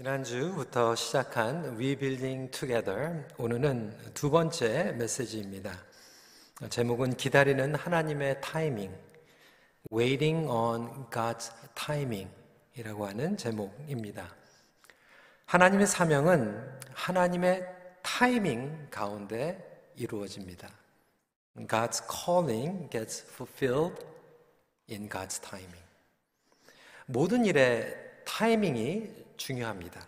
지난주부터 시작한 Rebuilding Together 오늘은 두 번째 메시지입니다. 제목은 기다리는 하나님의 타이밍 Waiting on God's Timing 이라고 하는 제목입니다. 하나님의 사명은 하나님의 타이밍 가운데 이루어집니다. God's calling gets fulfilled in God's timing. 모든 일의 타이밍이 중요합니다.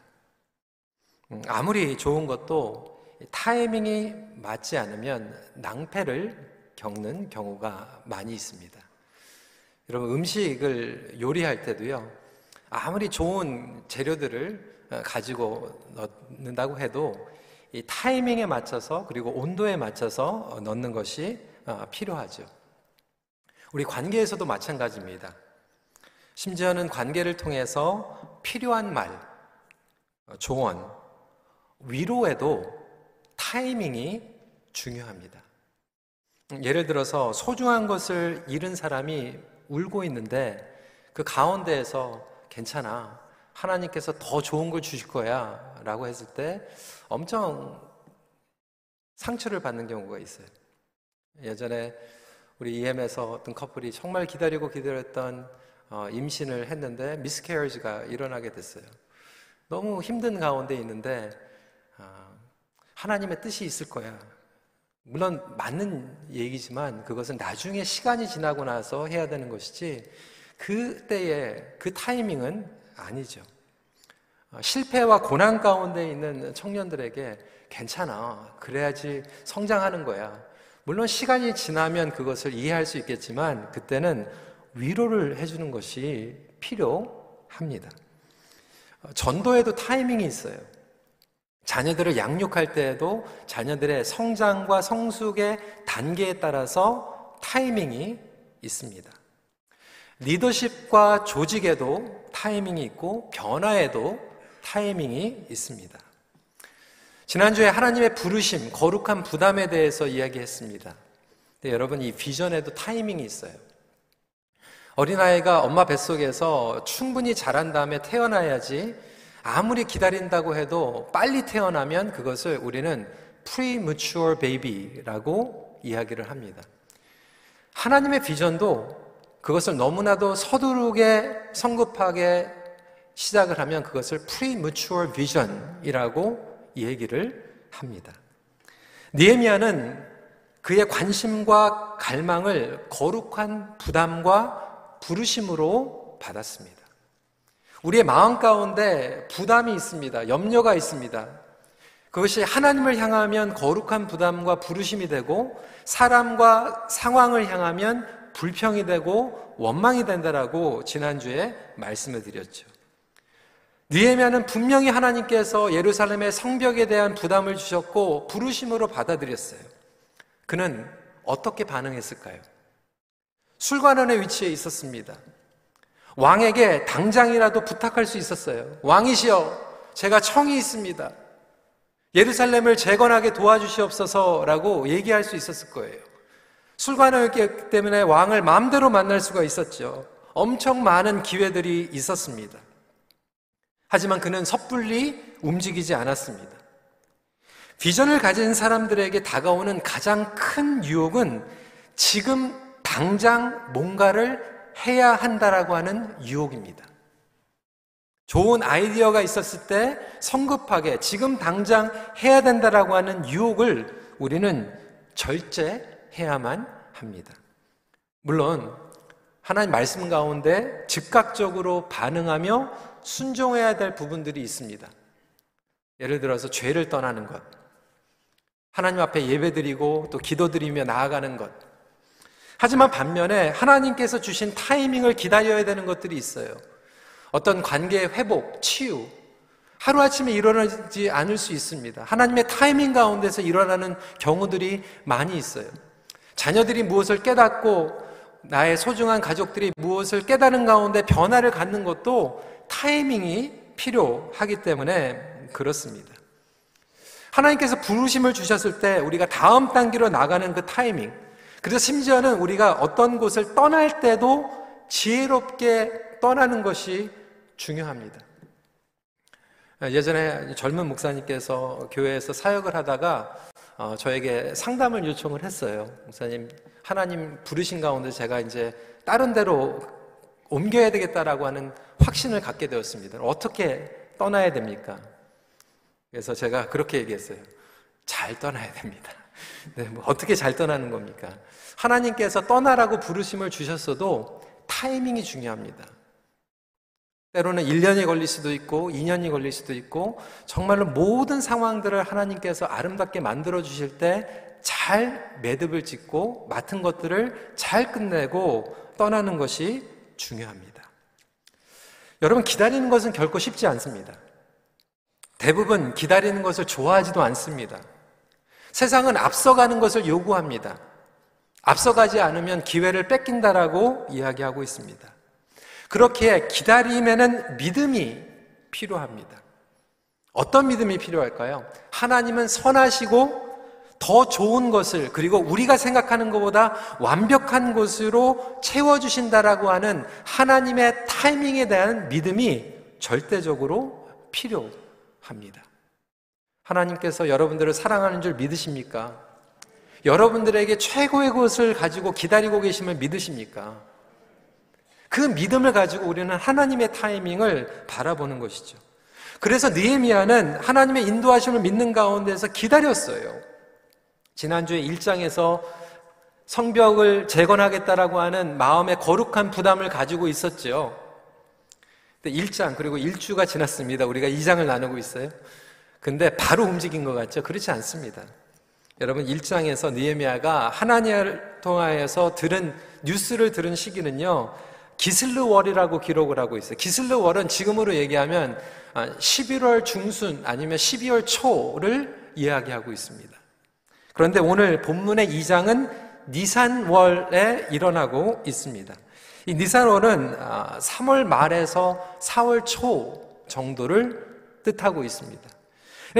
음, 아무리 좋은 것도 타이밍이 맞지 않으면 낭패를 겪는 경우가 많이 있습니다. 여러분, 음식을 요리할 때도요, 아무리 좋은 재료들을 어, 가지고 넣는다고 해도 이 타이밍에 맞춰서 그리고 온도에 맞춰서 어, 넣는 것이 어, 필요하죠. 우리 관계에서도 마찬가지입니다. 심지어는 관계를 통해서 필요한 말, 조언, 위로에도 타이밍이 중요합니다. 예를 들어서 소중한 것을 잃은 사람이 울고 있는데 그 가운데에서 괜찮아. 하나님께서 더 좋은 걸 주실 거야. 라고 했을 때 엄청 상처를 받는 경우가 있어요. 예전에 우리 EM에서 어떤 커플이 정말 기다리고 기다렸던 어, 임신을 했는데 미스캐리지가 일어나게 됐어요. 너무 힘든 가운데 있는데 어, 하나님의 뜻이 있을 거야. 물론 맞는 얘기지만 그것은 나중에 시간이 지나고 나서 해야 되는 것이지 그때의 그 타이밍은 아니죠. 어, 실패와 고난 가운데 있는 청년들에게 괜찮아. 그래야지 성장하는 거야. 물론 시간이 지나면 그것을 이해할 수 있겠지만 그때는 위로를 해주는 것이 필요합니다. 전도에도 타이밍이 있어요. 자녀들을 양육할 때에도 자녀들의 성장과 성숙의 단계에 따라서 타이밍이 있습니다. 리더십과 조직에도 타이밍이 있고 변화에도 타이밍이 있습니다. 지난주에 하나님의 부르심, 거룩한 부담에 대해서 이야기했습니다. 여러분, 이 비전에도 타이밍이 있어요. 어린아이가 엄마 뱃속에서 충분히 자란 다음에 태어나야지 아무리 기다린다고 해도 빨리 태어나면 그것을 우리는 premature baby라고 이야기를 합니다. 하나님의 비전도 그것을 너무나도 서두르게 성급하게 시작을 하면 그것을 premature vision이라고 얘기를 합니다. 니에미아는 그의 관심과 갈망을 거룩한 부담과 부르심으로 받았습니다. 우리의 마음 가운데 부담이 있습니다. 염려가 있습니다. 그것이 하나님을 향하면 거룩한 부담과 부르심이 되고 사람과 상황을 향하면 불평이 되고 원망이 된다라고 지난주에 말씀을 드렸죠. 느헤미야는 분명히 하나님께서 예루살렘의 성벽에 대한 부담을 주셨고 부르심으로 받아들였어요. 그는 어떻게 반응했을까요? 술관원의 위치에 있었습니다. 왕에게 당장이라도 부탁할 수 있었어요. 왕이시여, 제가 청이 있습니다. 예루살렘을 재건하게 도와주시옵소서라고 얘기할 수 있었을 거예요. 술관원이었기 때문에 왕을 마음대로 만날 수가 있었죠. 엄청 많은 기회들이 있었습니다. 하지만 그는 섣불리 움직이지 않았습니다. 비전을 가진 사람들에게 다가오는 가장 큰 유혹은 지금 당장 뭔가를 해야 한다라고 하는 유혹입니다. 좋은 아이디어가 있었을 때 성급하게 지금 당장 해야 된다라고 하는 유혹을 우리는 절제해야만 합니다. 물론 하나님 말씀 가운데 즉각적으로 반응하며 순종해야 될 부분들이 있습니다. 예를 들어서 죄를 떠나는 것, 하나님 앞에 예배드리고 또 기도드리며 나아가는 것, 하지만 반면에 하나님께서 주신 타이밍을 기다려야 되는 것들이 있어요. 어떤 관계의 회복, 치유, 하루아침에 일어나지 않을 수 있습니다. 하나님의 타이밍 가운데서 일어나는 경우들이 많이 있어요. 자녀들이 무엇을 깨닫고 나의 소중한 가족들이 무엇을 깨닫는 가운데 변화를 갖는 것도 타이밍이 필요하기 때문에 그렇습니다. 하나님께서 부르심을 주셨을 때 우리가 다음 단계로 나가는 그 타이밍, 그래서 심지어는 우리가 어떤 곳을 떠날 때도 지혜롭게 떠나는 것이 중요합니다. 예전에 젊은 목사님께서 교회에서 사역을 하다가 어, 저에게 상담을 요청을 했어요. 목사님, 하나님 부르신 가운데 제가 이제 다른 데로 옮겨야 되겠다라고 하는 확신을 갖게 되었습니다. 어떻게 떠나야 됩니까? 그래서 제가 그렇게 얘기했어요. 잘 떠나야 됩니다. 네, 뭐 어떻게 잘 떠나는 겁니까? 하나님께서 떠나라고 부르심을 주셨어도 타이밍이 중요합니다. 때로는 1년이 걸릴 수도 있고 2년이 걸릴 수도 있고 정말로 모든 상황들을 하나님께서 아름답게 만들어 주실 때 잘 매듭을 짓고 맡은 것들을 잘 끝내고 떠나는 것이 중요합니다. 여러분 기다리는 것은 결코 쉽지 않습니다. 대부분 기다리는 것을 좋아하지도 않습니다. 세상은 앞서가는 것을 요구합니다. 앞서가지 않으면 기회를 뺏긴다라고 이야기하고 있습니다. 그렇게 기다림에는 믿음이 필요합니다. 어떤 믿음이 필요할까요? 하나님은 선하시고 더 좋은 것을 그리고 우리가 생각하는 것보다 완벽한 것으로 채워주신다라고 하는 하나님의 타이밍에 대한 믿음이 절대적으로 필요합니다. 하나님께서 여러분들을 사랑하는 줄 믿으십니까? 여러분들에게 최고의 것을 가지고 기다리고 계심을 믿으십니까? 그 믿음을 가지고 우리는 하나님의 타이밍을 바라보는 것이죠. 그래서 느헤미야는 하나님의 인도하심을 믿는 가운데서 기다렸어요. 지난주에 1장에서 성벽을 재건하겠다라고 하는 마음의 거룩한 부담을 가지고 있었죠. 1장 그리고 1주가 지났습니다. 우리가 2장을 나누고 있어요. 근데 바로 움직인 것 같죠? 그렇지 않습니다. 여러분 1장에서 니에미아가 하나님을 통하여서 들은 뉴스를 들은 시기는요. 기슬르월이라고 기록을 하고 있어요. 기슬르월은 지금으로 얘기하면 11월 아, 중순 아니면 12월 초를 이야기하고 있습니다. 그런데 오늘 본문의 2장은 니산월에 일어나고 있습니다. 이 니산월은 3월 아, 말에서 4월 초 정도를 뜻하고 있습니다.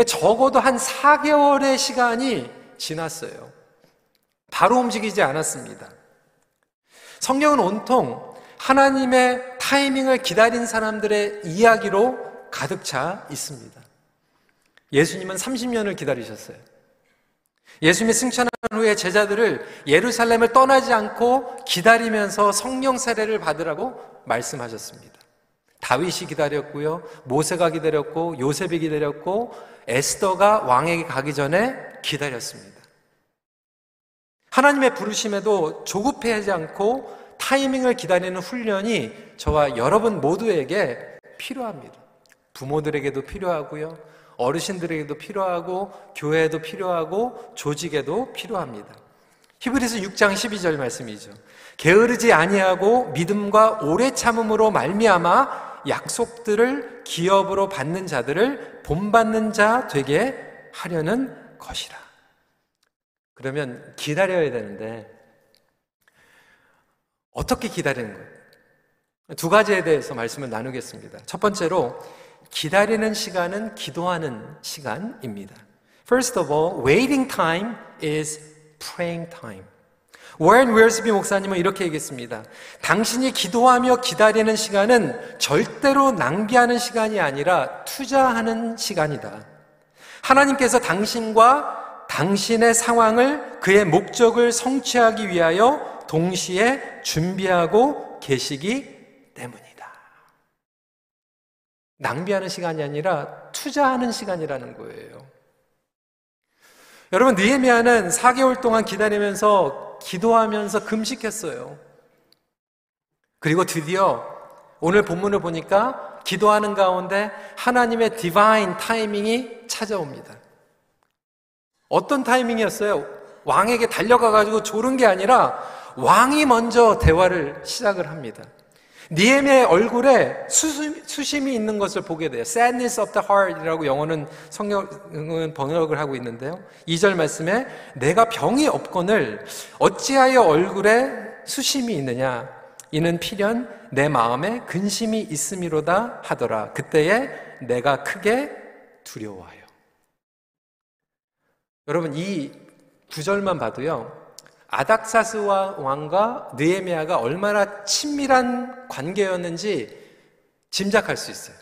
적어도 한 4개월의 시간이 지났어요. 바로 움직이지 않았습니다. 성경은 온통 하나님의 타이밍을 기다린 사람들의 이야기로 가득 차 있습니다. 예수님은 30년을 기다리셨어요. 예수님이 승천한 후에 제자들을 예루살렘을 떠나지 않고 기다리면서 성령 세례를 받으라고 말씀하셨습니다. 다윗이 기다렸고요. 모세가 기다렸고 요셉이 기다렸고 에스더가 왕에게 가기 전에 기다렸습니다. 하나님의 부르심에도 조급해하지 않고 타이밍을 기다리는 훈련이 저와 여러분 모두에게 필요합니다. 부모들에게도 필요하고요. 어르신들에게도 필요하고 교회에도 필요하고 조직에도 필요합니다. 히브리서 6장 12절 말씀이죠. 게으르지 아니하고 믿음과 오래 참음으로 말미암아 약속들을 기업으로 받는 자들을 본받는 자 되게 하려는 것이라. 그러면 기다려야 되는데 어떻게 기다리는 거예요? 두 가지에 대해서 말씀을 나누겠습니다. 첫 번째로 기다리는 시간은 기도하는 시간입니다. First of all, waiting time is praying time. 워렌 웰스비 목사님은 이렇게 얘기했습니다. 당신이 기도하며 기다리는 시간은 절대로 낭비하는 시간이 아니라 투자하는 시간이다. 하나님께서 당신과 당신의 상황을 그의 목적을 성취하기 위하여 동시에 준비하고 계시기 때문이다. 낭비하는 시간이 아니라 투자하는 시간이라는 거예요. 여러분, 느헤미야는 4개월 동안 기다리면서 기도하면서 금식했어요. 그리고 드디어 오늘 본문을 보니까 기도하는 가운데 하나님의 디바인 타이밍이 찾아옵니다. 어떤 타이밍이었어요? 왕에게 달려가 가지고 조른 게 아니라 왕이 먼저 대화를 시작을 합니다. 니엠의 얼굴에 수심이 있는 것을 보게 돼요. Sadness of the heart이라고 영어는 성경은 번역을 하고 있는데요. 2절 말씀에 내가 병이 없건을 어찌하여 얼굴에 수심이 있느냐? 이는 필연 내 마음에 근심이 있음이로다 하더라. 그때에 내가 크게 두려워요. 여러분 이 구절만 봐도요. 아닥사스와 왕과 느에미아가 얼마나 친밀한 관계였는지 짐작할 수 있어요.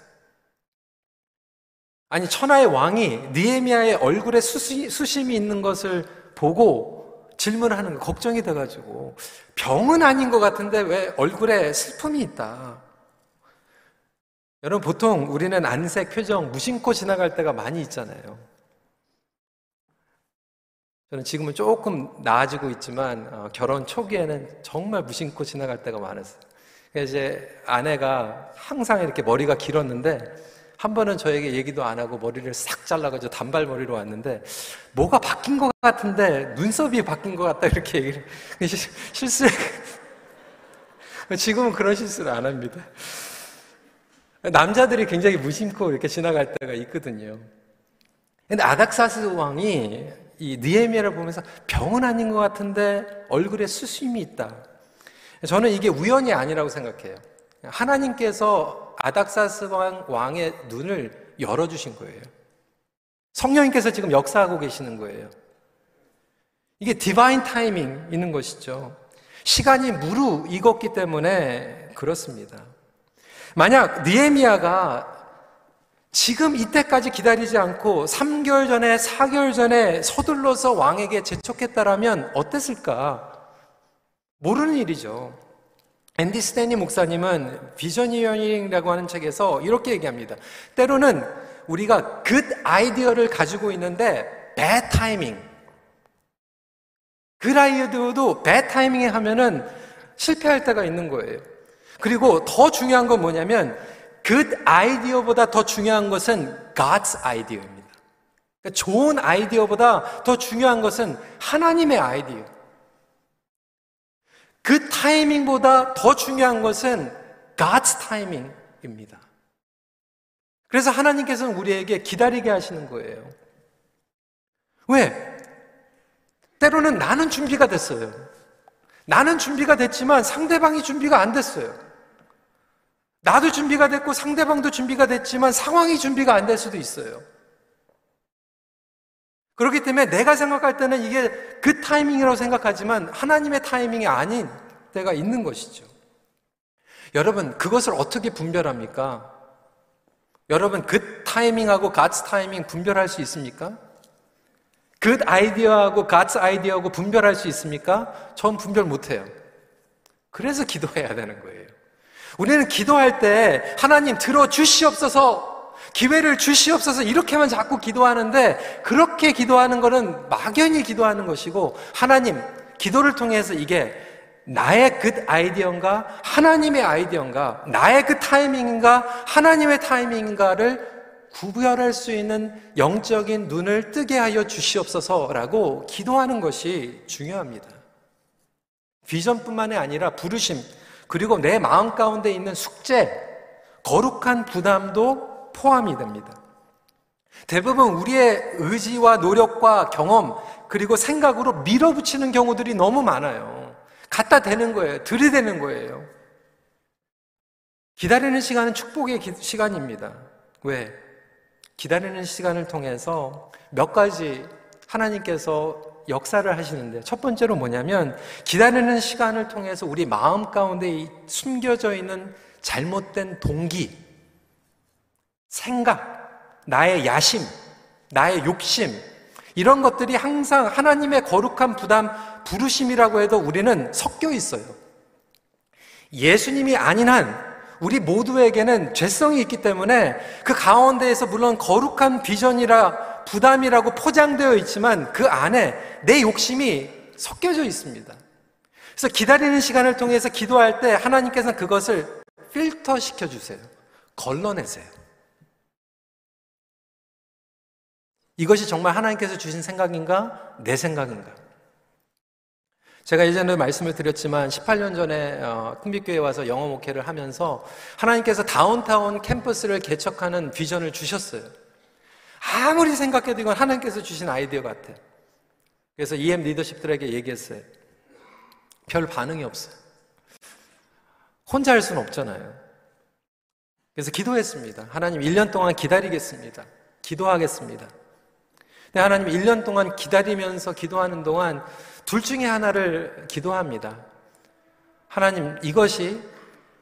아니 천하의 왕이 니에미아의 얼굴에 수심 이 있는 것을 보고 질문하는 거 걱정이 돼가지고 병은 아닌 것 같은데 왜 얼굴에 슬픔이 있다. 여러분 보통 우리는 안색 표정 무심코 지나갈 때가 많이 있잖아요. 저는 지금은 조금 나아지고 있지만 어, 결혼 초기에는 정말 무심코 지나갈 때가 많았어요. 이제 아내가 항상 이렇게 머리가 길었는데 한 번은 저에게 얘기도 안 하고 머리를 싹 잘라가지고 단발머리로 왔는데 뭐가 바뀐 것 같은데 눈썹이 바뀐 것 같다 이렇게 얘기를 실수 지금은 그런 실수를 안 합니다. 남자들이 굉장히 무심코 이렇게 지나갈 때가 있거든요. 근데 아닥사스 왕이 이 느헤미야를 보면서 병은 아닌 것 같은데 얼굴에 수심이 있다. 저는 이게 우연이 아니라고 생각해요. 하나님께서 아닥사스 왕의 눈을 열어주신 거예요. 성령님께서 지금 역사하고 계시는 거예요. 이게 디바인 타이밍 있는 것이죠. 시간이 무르익었기 때문에 그렇습니다. 만약 니에미아가 지금 이때까지 기다리지 않고 3개월 전에 4개월 전에 서둘러서 왕에게 재촉했다라면 어땠을까? 모르는 일이죠. 앤디 스탠리 목사님은 Visioneering이라고 하는 책에서 이렇게 얘기합니다. 때로는 우리가 good 아이디어를 가지고 있는데 bad 타이밍. good 아이디어도 bad 타이밍에 하면은 실패할 때가 있는 거예요. 그리고 더 중요한 건 뭐냐면 good 아이디어보다 더 중요한 것은 God's 아이디어입니다. 그러니까 좋은 아이디어보다 더 중요한 것은 하나님의 아이디어. 그 타이밍보다 더 중요한 것은 God's 타이밍입니다. 그래서 하나님께서는 우리에게 기다리게 하시는 거예요. 왜? 때로는 나는 준비가 됐어요. 나는 준비가 됐지만 상대방이 준비가 안 됐어요. 나도 준비가 됐고 상대방도 준비가 됐지만 상황이 준비가 안 될 수도 있어요. 그렇기 때문에 내가 생각할 때는 이게 그 타이밍이라고 생각하지만 하나님의 타이밍이 아닌 때가 있는 것이죠. 여러분, 그것을 어떻게 분별합니까? 여러분, 그 타이밍하고 가츠 타이밍 분별할 수 있습니까? 그 아이디어하고 가츠 아이디어하고 분별할 수 있습니까? 전 분별 못해요. 그래서 기도해야 되는 거예요. 우리는 기도할 때 하나님 들어 주시옵소서 기회를 주시옵소서 이렇게만 자꾸 기도하는데 그렇게 기도하는 것은 막연히 기도하는 것이고 하나님 기도를 통해서 이게 나의 그 아이디어인가 하나님의 아이디어인가 나의 그 타이밍인가 하나님의 타이밍인가를 구별할 수 있는 영적인 눈을 뜨게 하여 주시옵소서라고 기도하는 것이 중요합니다. 비전뿐만이 아니라 부르심 그리고 내 마음 가운데 있는 숙제 거룩한 부담도 포함이 됩니다. 대부분 우리의 의지와 노력과 경험 그리고 생각으로 밀어붙이는 경우들이 너무 많아요. 갖다 대는 거예요. 들이대는 거예요. 기다리는 시간은 축복의 기, 시간입니다. 왜? 기다리는 시간을 통해서 몇 가지 하나님께서 역사를 하시는데 첫 번째로 뭐냐면 기다리는 시간을 통해서 우리 마음 가운데 숨겨져 있는 잘못된 동기, 생각, 나의 야심, 나의 욕심, 이런 것들이 항상 하나님의 거룩한 부담, 부르심이라고 해도 우리는 섞여 있어요. 예수님이 아닌 한 우리 모두에게는 죄성이 있기 때문에 그 가운데에서 물론 거룩한 비전이라 부담이라고 포장되어 있지만 그 안에 내 욕심이 섞여져 있습니다. 그래서 기다리는 시간을 통해서 기도할 때 하나님께서는 그것을 필터 시켜주세요. 걸러내세요. 이것이 정말 하나님께서 주신 생각인가? 내 생각인가? 제가 예전에 말씀을 드렸지만 18년 전에 어, 큰빛교회에 와서 영어 목회를 하면서 하나님께서 다운타운 캠퍼스를 개척하는 비전을 주셨어요. 아무리 생각해도 이건 하나님께서 주신 아이디어 같아. 그래서 EM 리더십들에게 얘기했어요. 별 반응이 없어요. 혼자 할 수는 없잖아요. 그래서 기도했습니다. 하나님 1년 동안 기다리겠습니다. 기도하겠습니다. 근데 하나님 1년 동안 기다리면서 기도하는 동안 둘 중에 하나를 기도합니다. 하나님, 이것이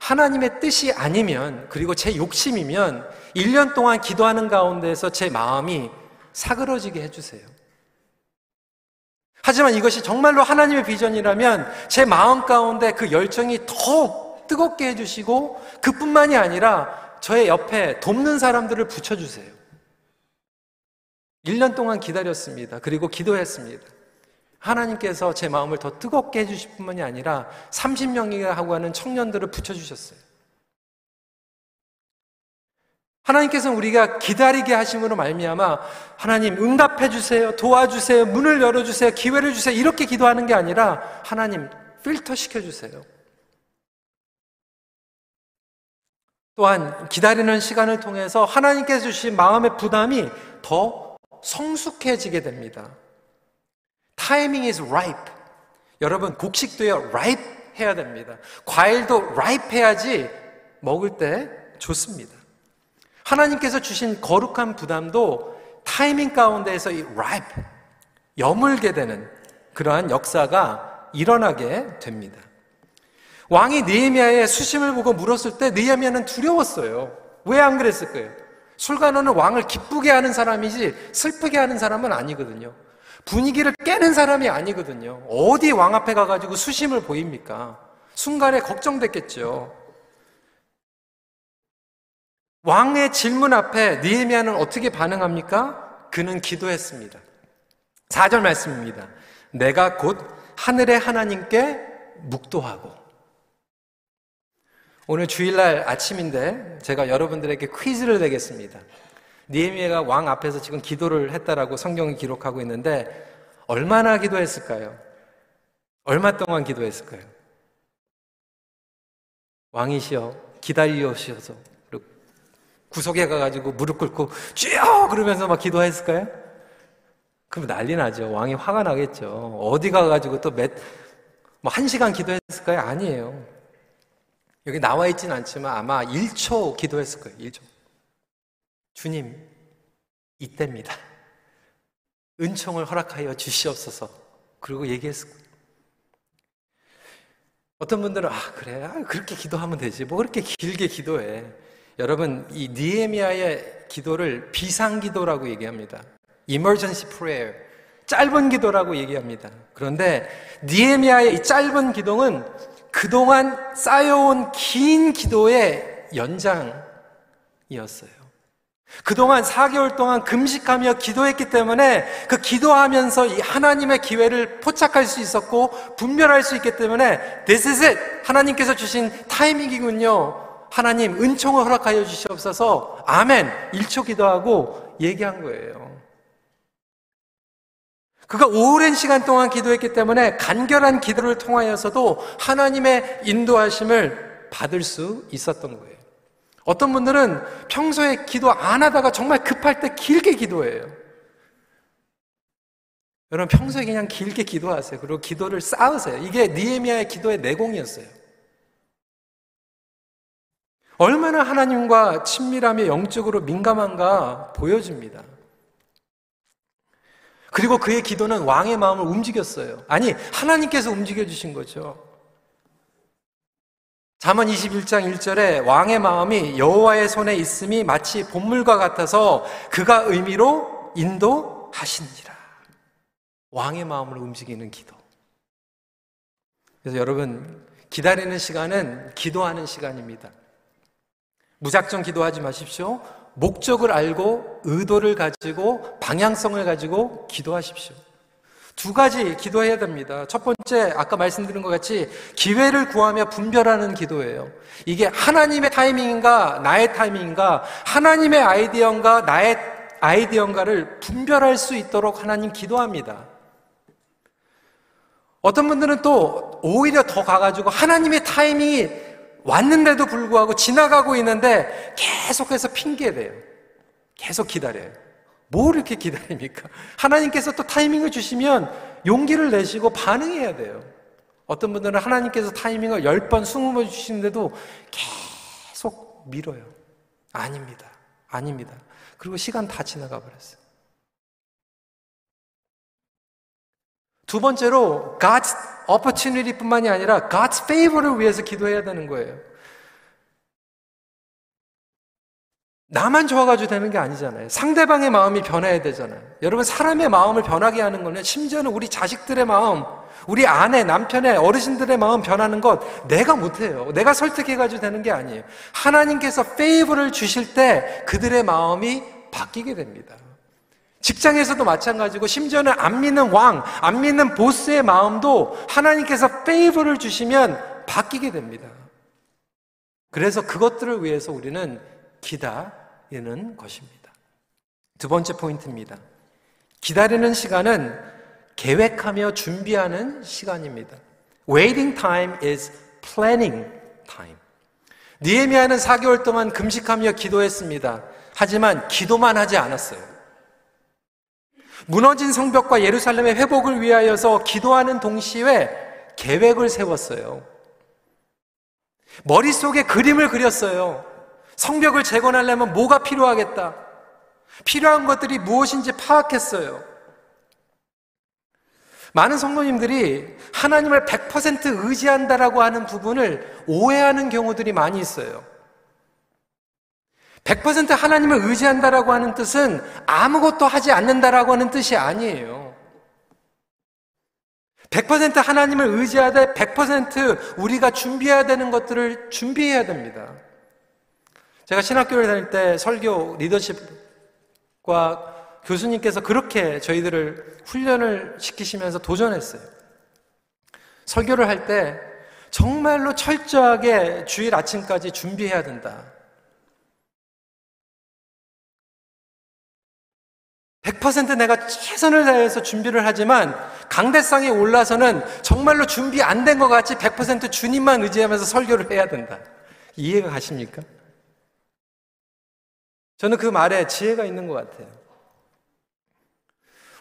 하나님의 뜻이 아니면, 그리고 제 욕심이면 1년 동안 기도하는 가운데에서 제 마음이 사그러지게 해주세요. 하지만 이것이 정말로 하나님의 비전이라면 제 마음 가운데 그 열정이 더 뜨겁게 해주시고 그뿐만이 아니라 저의 옆에 돕는 사람들을 붙여주세요. 1년 동안 기다렸습니다. 그리고 기도했습니다. 하나님께서 제 마음을 더 뜨겁게 해주실 뿐만이 아니라 30명이나 하고 하는 청년들을 붙여주셨어요. 하나님께서는 우리가 기다리게 하심으로 말미암아 하나님 응답해 주세요. 도와주세요. 문을 열어 주세요. 기회를 주세요. 이렇게 기도하는 게 아니라 하나님 필터 시켜 주세요. 또한 기다리는 시간을 통해서 하나님께서 주신 마음의 부담이 더 성숙해지게 됩니다. 타이밍 is ripe. 여러분 곡식도요 ripe 해야 됩니다. 과일도 ripe 해야지 먹을 때 좋습니다. 하나님께서 주신 거룩한 부담도 타이밍 가운데에서 이 ripe, 여물게 되는 그러한 역사가 일어나게 됩니다. 왕이 느헤미야의 수심을 보고 물었을 때 느헤미야는 두려웠어요. 왜 안 그랬을 거예요? 술관원은 왕을 기쁘게 하는 사람이지 슬프게 하는 사람은 아니거든요. 분위기를 깨는 사람이 아니거든요. 어디 왕 앞에 가가지고 수심을 보입니까? 순간에 걱정됐겠죠. 왕의 질문 앞에 니에미아는 어떻게 반응합니까? 그는 기도했습니다. 4절 말씀입니다. 내가 곧 하늘의 하나님께 묵도하고 오늘 주일날 아침인데 제가 여러분들에게 퀴즈를 내겠습니다. 니에미아가 왕 앞에서 지금 기도를 했다라고 성경이 기록하고 있는데 얼마나 기도했을까요? 얼마 동안 기도했을까요? 왕이시여 기다리시어서 구석에 가가지고 무릎 꿇고 주여 그러면서 막 기도했을까요? 그럼 난리 나죠. 왕이 화가 나겠죠. 어디 가가지고 또 몇, 뭐 한 시간 기도했을까요? 아니에요. 여기 나와 있진 않지만 아마 1초 기도했을 거예요. 1초. 주님, 이때입니다. 은총을 허락하여 주시옵소서. 그리고 거예요. 어떤 분들은, 아, 그래. 아, 그렇게 기도하면 되지. 뭐 그렇게 길게 기도해. 여러분 이 니에미아의 기도를 비상기도라고 얘기합니다. emergency prayer. 짧은 기도라고 얘기합니다. 그런데 니에미아의 이 짧은 기도는 그동안 쌓여온 긴 기도의 연장이었어요. 그동안 4개월 동안 금식하며 기도했기 때문에 그 기도하면서 이 하나님의 기회를 포착할 수 있었고 분별할 수 있기 때문에 it! 하나님께서 주신 타이밍이군요. 하나님 은총을 허락하여 주시옵소서 아멘 1초 기도하고 얘기한 거예요. 그가 오랜 시간 동안 기도했기 때문에 간결한 기도를 통하여서도 하나님의 인도하심을 받을 수 있었던 거예요. 어떤 분들은 평소에 기도 안 하다가 정말 급할 때 길게 기도해요. 여러분 평소에 그냥 길게 기도하세요. 그리고 기도를 쌓으세요. 이게 니에미아의 기도의 내공이었어요. 얼마나 하나님과 친밀함에 영적으로 민감한가 보여집니다. 그리고 그의 기도는 왕의 마음을 움직였어요. 아니, 하나님께서 움직여 주신 거죠. 잠언 21장 1절에 왕의 마음이 여호와의 손에 있음이 마치 본물과 같아서 그가 의미로 인도하시니라. 왕의 마음을 움직이는 기도. 그래서 여러분 기다리는 시간은 기도하는 시간입니다. 무작정 기도하지 마십시오. 목적을 알고 의도를 가지고 방향성을 가지고 기도하십시오. 두 가지 기도해야 됩니다. 첫 번째, 아까 말씀드린 것 같이 기회를 구하며 분별하는 기도예요. 이게 하나님의 타이밍인가, 나의 타이밍인가, 하나님의 아이디어인가, 나의 아이디어인가를 분별할 수 있도록 하나님 기도합니다. 어떤 분들은 또 오히려 더 가가지고 하나님의 타이밍이 왔는데도 불구하고 지나가고 있는데 계속해서 핑계대요. 계속 기다려요. 뭘 이렇게 기다립니까? 하나님께서 또 타이밍을 주시면 용기를 내시고 반응해야 돼요. 어떤 분들은 하나님께서 타이밍을 10번, 20번 주시는데도 계속 밀어요. 아닙니다. 아닙니다. 그리고 시간 다 지나가 버렸어요. 두 번째로 God's opportunity 뿐만이 아니라 God's favor를 위해서 기도해야 되는 거예요. 나만 좋아가지고 되는 게 아니잖아요. 상대방의 마음이 변해야 되잖아요. 여러분, 사람의 마음을 변하게 하는 거는 심지어는 우리 자식들의 마음, 우리 아내, 남편의 어르신들의 마음 변하는 것 내가 못해요. 내가 설득해가지고 되는 게 아니에요. 하나님께서 페이브를 주실 때 그들의 마음이 바뀌게 됩니다. 직장에서도 마찬가지고 심지어는 안 믿는 왕, 안 믿는 보스의 마음도 하나님께서 페이브를 주시면 바뀌게 됩니다. 그래서 그것들을 위해서 우리는 기다 리는 것입니다. 두 번째 포인트입니다. 기다리는 시간은 계획하며 준비하는 시간입니다. Waiting time is planning time. 니에미아는 4개월 동안 금식하며 기도했습니다. 하지만 기도만 하지 않았어요. 무너진 성벽과 예루살렘의 회복을 위하여서 기도하는 동시에 계획을 세웠어요. 머릿속에 그림을 그렸어요. 성벽을 재건하려면 뭐가 필요하겠다. 필요한 것들이 무엇인지 파악했어요. 많은 성도님들이 하나님을 100% 의지한다라고 하는 부분을 오해하는 경우들이 많이 있어요. 100% 하나님을 의지한다라고 하는 뜻은 아무것도 하지 않는다라고 하는 뜻이 아니에요. 100% 하나님을 의지하되 100% 우리가 준비해야 되는 것들을 준비해야 됩니다. 제가 신학교를 다닐 때 설교 리더십과 교수님께서 그렇게 저희들을 훈련을 시키시면서 도전했어요. 설교를 할 때 정말로 철저하게 주일 아침까지 준비해야 된다. 100% 내가 최선을 다해서 준비를 하지만 강대상에 올라서는 정말로 준비 안 된 것 같이 100% 주님만 의지하면서 설교를 해야 된다. 이해가 가십니까? 저는 그 말에 지혜가 있는 것 같아요.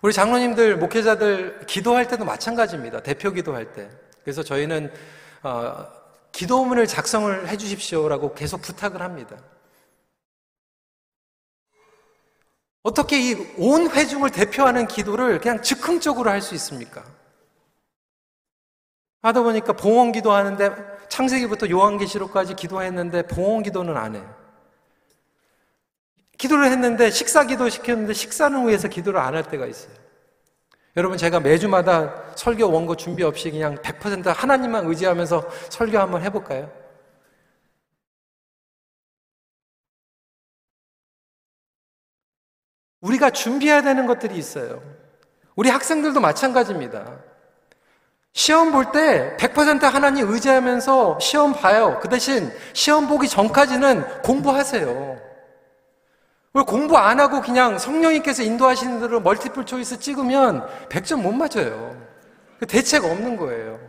우리 장로님들, 목회자들 기도할 때도 마찬가지입니다. 대표 기도할 때. 그래서 저희는 어, 기도문을 작성을 해 주십시오라고 계속 부탁을 합니다. 어떻게 이 온 회중을 대표하는 기도를 그냥 즉흥적으로 할 수 있습니까? 하다 보니까 봉헌 기도하는데 창세기부터 요한계시록까지 기도했는데 봉헌 기도는 안 해요. 기도를 했는데 식사 기도 시켰는데 식사는 위해서 기도를 안 할 때가 있어요. 여러분 제가 매주마다 설교 원고 준비 없이 그냥 100% 하나님만 의지하면서 설교 한번 해볼까요? 우리가 준비해야 되는 것들이 있어요. 우리 학생들도 마찬가지입니다. 시험 볼 때 100% 하나님 의지하면서 시험 봐요. 그 대신 시험 보기 전까지는 공부하세요. 왜 공부 안 하고 그냥 성령님께서 인도하시는 대로 멀티플 초이스 찍으면 100점 못 맞아요. 그 대책 없는 거예요.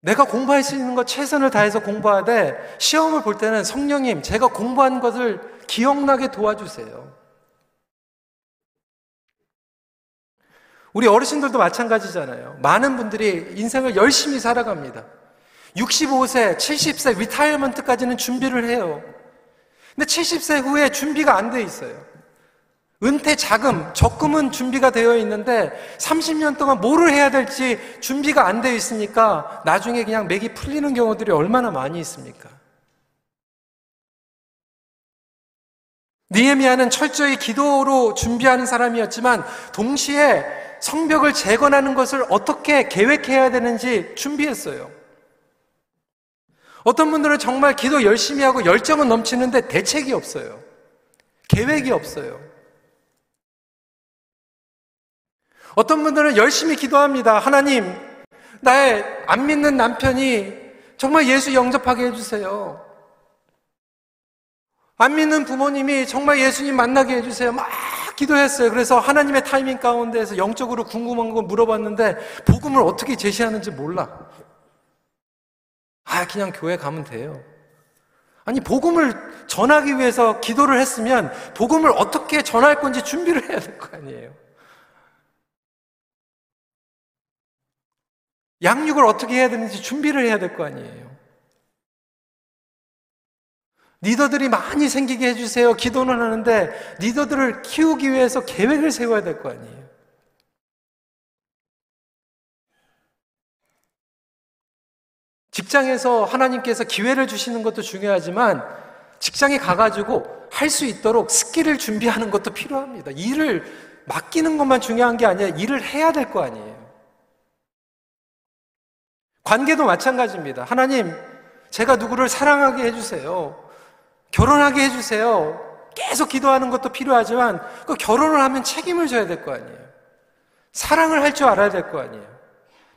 내가 공부할 수 있는 것 최선을 다해서 공부하되 시험을 볼 때는 성령님 제가 공부한 것을 기억나게 도와주세요. 우리 어르신들도 마찬가지잖아요. 많은 분들이 인생을 열심히 살아갑니다. 65세, 70세 리타이어먼트까지는 준비를 해요. 근데 70세 후에 준비가 안 돼 있어요. 은퇴 자금, 적금은 준비가 되어 있는데 30년 동안 뭐를 해야 될지 준비가 안 되어 있으니까 나중에 그냥 맥이 풀리는 경우들이 얼마나 많이 있습니까? 니에미아는 철저히 기도로 준비하는 사람이었지만 동시에 성벽을 재건하는 것을 어떻게 계획해야 되는지 준비했어요. 어떤 분들은 정말 기도 열심히 하고 열정은 넘치는데 대책이 없어요. 계획이 없어요. 어떤 분들은 열심히 기도합니다. 하나님, 나의 안 믿는 남편이 정말 예수 영접하게 해주세요. 안 믿는 부모님이 정말 예수님 만나게 해주세요. 막 기도했어요. 그래서 하나님의 타이밍 가운데에서 영적으로 궁금한 거 물어봤는데 복음을 어떻게 제시하는지 몰라. 아, 그냥 교회 가면 돼요. 아니, 복음을 전하기 위해서 기도를 했으면 복음을 어떻게 전할 건지 준비를 해야 될 거 아니에요. 양육을 어떻게 해야 되는지 준비를 해야 될 거 아니에요. 리더들이 많이 생기게 해주세요. 기도는 하는데 리더들을 키우기 위해서 계획을 세워야 될 거 아니에요. 직장에서 하나님께서 기회를 주시는 것도 중요하지만 직장에 가가지고 할 수 있도록 skill을 준비하는 것도 필요합니다. 일을 맡기는 것만 중요한 게 아니라 일을 해야 될 거 아니에요. 관계도 마찬가지입니다. 하나님, 제가 누구를 사랑하게 해주세요. 결혼하게 해주세요. 계속 기도하는 것도 필요하지만 그 결혼을 하면 책임을 져야 될 거 아니에요. 사랑을 할 줄 알아야 될 거 아니에요.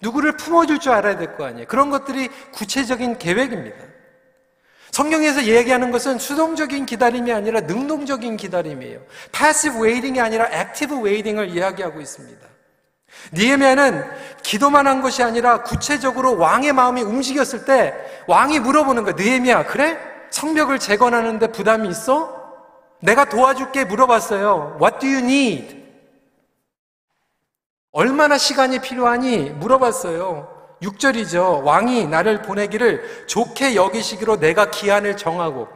누구를 품어줄 줄 알아야 될 거 아니에요. 그런 것들이 구체적인 계획입니다. 성경에서 얘기하는 것은 수동적인 기다림이 아니라 능동적인 기다림이에요. passive waiting이 아니라 active waiting을 이야기하고 있습니다. 니에미아는 기도만 한 것이 아니라 구체적으로 왕의 마음이 움직였을 때 왕이 물어보는 거야. 니에미아 그래? 성벽을 재건하는데 부담이 있어? 내가 도와줄게 물어봤어요. What do you need? 얼마나 시간이 필요하니? 물어봤어요. 6절이죠. 왕이 나를 보내기를 좋게 여기시기로 내가 기한을 정하고.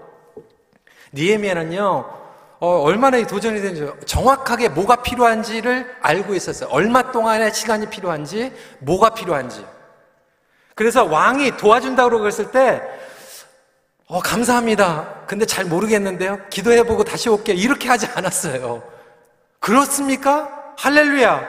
니에미아는요, 어, 얼마나 도전이 되는지 정확하게 뭐가 필요한지를 알고 있었어요. 얼마 동안의 시간이 필요한지, 뭐가 필요한지. 그래서 왕이 도와준다고 그랬을 때, 어, 감사합니다. 근데 잘 모르겠는데요. 기도해보고 다시 올게요. 이렇게 하지 않았어요. 그렇습니까? 할렐루야.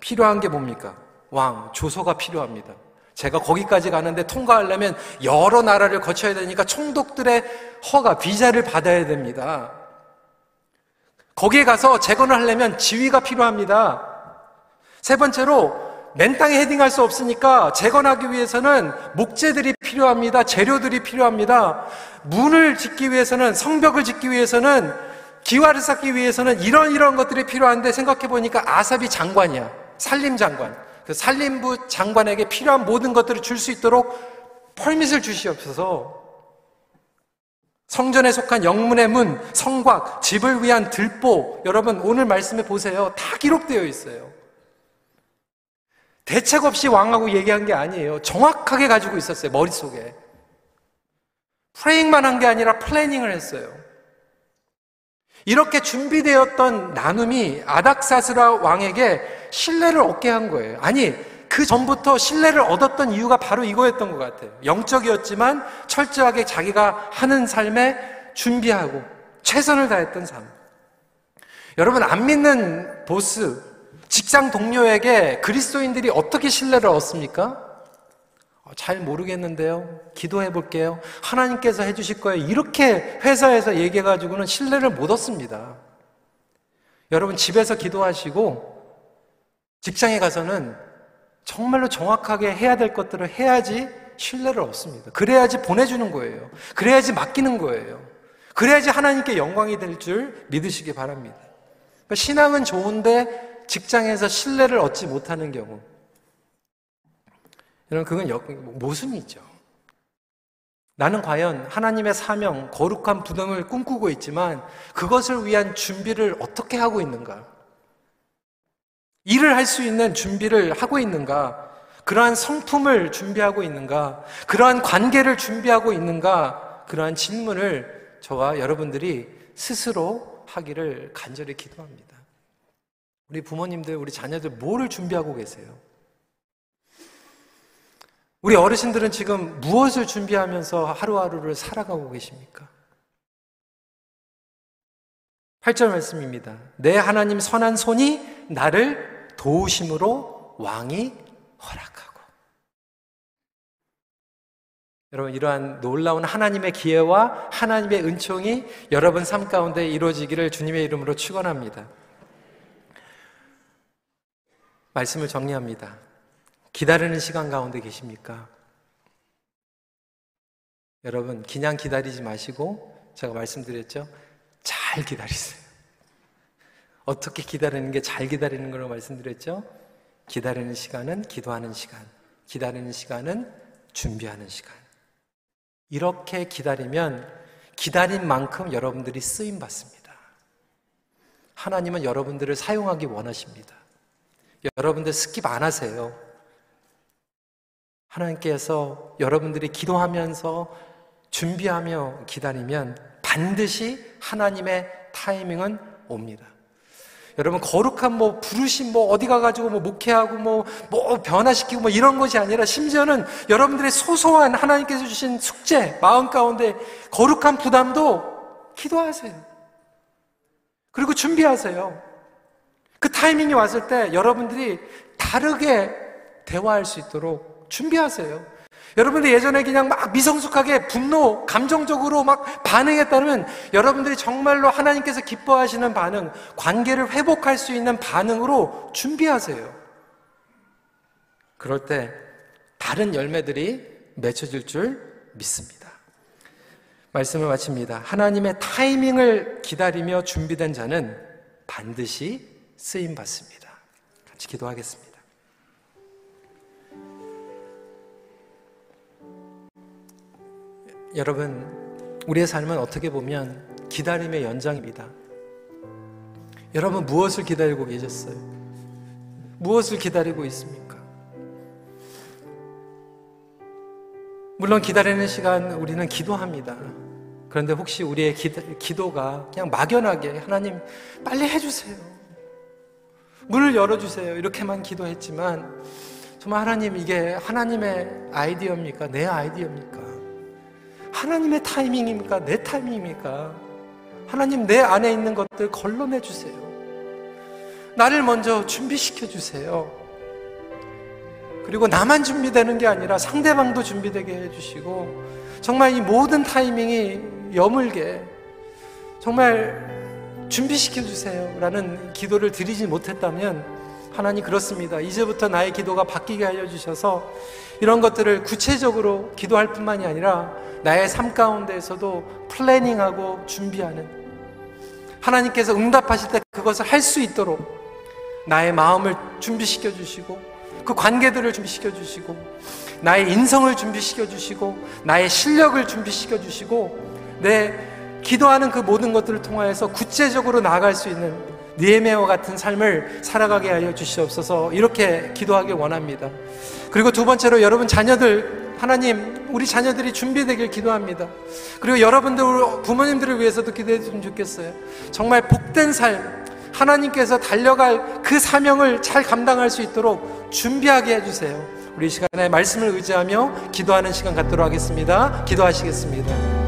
필요한 게 뭡니까? 왕, 조서가 필요합니다. 제가 거기까지 가는데 통과하려면 여러 나라를 거쳐야 되니까 총독들의 허가, 비자를 받아야 됩니다. 거기에 가서 재건을 하려면 지위가 필요합니다. 세 번째로 맨 땅에 헤딩할 수 없으니까 재건하기 위해서는 목재들이 필요합니다. 재료들이 필요합니다. 문을 짓기 위해서는 성벽을 짓기 위해서는 기와를 쌓기 위해서는 이런 이런 것들이 필요한데 생각해 보니까 아삽이 장관이야. 살림 장관. 그 살림부 장관에게 필요한 모든 것들을 줄 수 있도록 펄밋을 주시옵소서. 성전에 속한 영문의 문, 성곽, 집을 위한 들보, 여러분 오늘 말씀에 보세요. 다 기록되어 있어요. 대책 없이 왕하고 얘기한 게 아니에요. 정확하게 가지고 있었어요. 머릿속에. 프레잉만 한 게 아니라 플래닝을 했어요. 이렇게 준비되었던 나눔이 아닥사스라 왕에게 신뢰를 얻게 한 거예요. 아니, 그 전부터 신뢰를 얻었던 이유가 바로 이거였던 것 같아요. 영적이었지만 철저하게 자기가 하는 삶에 준비하고 최선을 다했던 삶. 여러분, 안 믿는 보스, 직장 동료에게 그리스도인들이 어떻게 신뢰를 얻습니까? 어, 잘 모르겠는데요. 기도해 볼게요. 하나님께서 해주실 거예요. 이렇게 회사에서 얘기해가지고는 신뢰를 못 얻습니다. 여러분, 집에서 기도하시고 직장에 가서는 정말로 정확하게 해야 될 것들을 해야지 신뢰를 얻습니다. 그래야지 보내주는 거예요. 그래야지 맡기는 거예요. 그래야지 하나님께 영광이 될 줄 믿으시기 바랍니다. 그러니까 신앙은 좋은데 직장에서 신뢰를 얻지 못하는 경우. 여러분, 그건 모순이죠. 나는 과연 하나님의 사명, 거룩한 부담을 꿈꾸고 있지만 그것을 위한 준비를 어떻게 하고 있는가? 일을 할 수 있는 준비를 하고 있는가? 그러한 성품을 준비하고 있는가? 그러한 관계를 준비하고 있는가? 그러한 질문을 저와 여러분들이 스스로 하기를 간절히 기도합니다. 우리 부모님들, 우리 자녀들 뭐를 준비하고 계세요? 우리 어르신들은 지금 무엇을 준비하면서 하루하루를 살아가고 계십니까? 8절 말씀입니다. 내 하나님 선한 손이 나를 도우심으로 왕이 허락하고. 여러분, 이러한 놀라운 하나님의 기회와 하나님의 은총이 여러분 삶 가운데 이루어지기를 주님의 이름으로 축원합니다. 말씀을 정리합니다. 기다리는 시간 가운데 계십니까? 여러분, 그냥 기다리지 마시고 제가 말씀드렸죠? 잘 기다리세요. 어떻게 기다리는 게 잘 기다리는 걸로 말씀드렸죠? 기다리는 시간은 기도하는 시간, 기다리는 시간은 준비하는 시간. 이렇게 기다리면 기다린 만큼 여러분들이 쓰임 받습니다. 하나님은 여러분들을 사용하기 원하십니다. 여러분들 skip 안 하세요. 하나님께서 여러분들이 기도하면서 준비하며 기다리면 반드시 하나님의 타이밍은 옵니다. 여러분 거룩한 뭐 부르심 뭐 어디 가가지고 뭐 목회하고 뭐 뭐 변화시키고 뭐 이런 것이 아니라 심지어는 여러분들의 소소한 하나님께서 주신 숙제 마음 가운데 거룩한 부담도 기도하세요. 그리고 준비하세요. 그 타이밍이 왔을 때 여러분들이 다르게 대화할 수 있도록 준비하세요. 여러분들 예전에 그냥 막 미성숙하게 분노, 감정적으로 막 반응했다면 여러분들이 정말로 하나님께서 기뻐하시는 반응, 관계를 회복할 수 있는 반응으로 준비하세요. 그럴 때 다른 열매들이 맺혀질 줄 믿습니다. 말씀을 마칩니다. 하나님의 타이밍을 기다리며 준비된 자는 반드시 쓰임 받습니다. 같이 기도하겠습니다. 여러분, 우리의 삶은 어떻게 보면 기다림의 연장입니다. 여러분, 무엇을 기다리고 계셨어요? 무엇을 기다리고 있습니까? 물론 기다리는 시간 우리는 기도합니다. 그런데 혹시 우리의 기도, 가 그냥 막연하게 하나님 빨리 해주세요. 문을 열어주세요. 이렇게만 기도했지만 정말 하나님 이게 하나님의 아이디어입니까? 내 아이디어입니까? 하나님의 타이밍입니까? 내 타이밍입니까? 하나님 내 안에 있는 것들 걸러내 주세요. 나를 먼저 준비시켜 주세요. 그리고 나만 준비되는 게 아니라 상대방도 준비되게 해주시고 정말 이 모든 타이밍이 여물게 정말 준비시켜 주세요. 라는 기도를 드리지 못했다면 하나님 그렇습니다. 이제부터 나의 기도가 바뀌게 알려 주셔서 이런 것들을 구체적으로 기도할 뿐만이 아니라 나의 삶 가운데에서도 플래닝하고 준비하는 하나님께서 응답하실 때 그것을 할 수 있도록 나의 마음을 준비시켜 주시고 그 관계들을 준비시켜 주시고 나의 인성을 준비시켜 주시고 나의 실력을 준비시켜 주시고 내 기도하는 그 모든 것들을 통하여서 구체적으로 나아갈 수 있는 니에메와 같은 삶을 살아가게 하여 주시옵소서 이렇게 기도하기 원합니다. 그리고 두 번째로 여러분 자녀들 하나님 우리 자녀들이 준비되길 기도합니다. 그리고 여러분들 부모님들을 위해서도 기도했으면 좋겠어요. 정말 복된 삶 하나님께서 달려갈 그 사명을 잘 감당할 수 있도록 준비하게 해주세요. 우리 시간에 말씀을 의지하며 기도하는 시간 갖도록 하겠습니다. 기도하시겠습니다.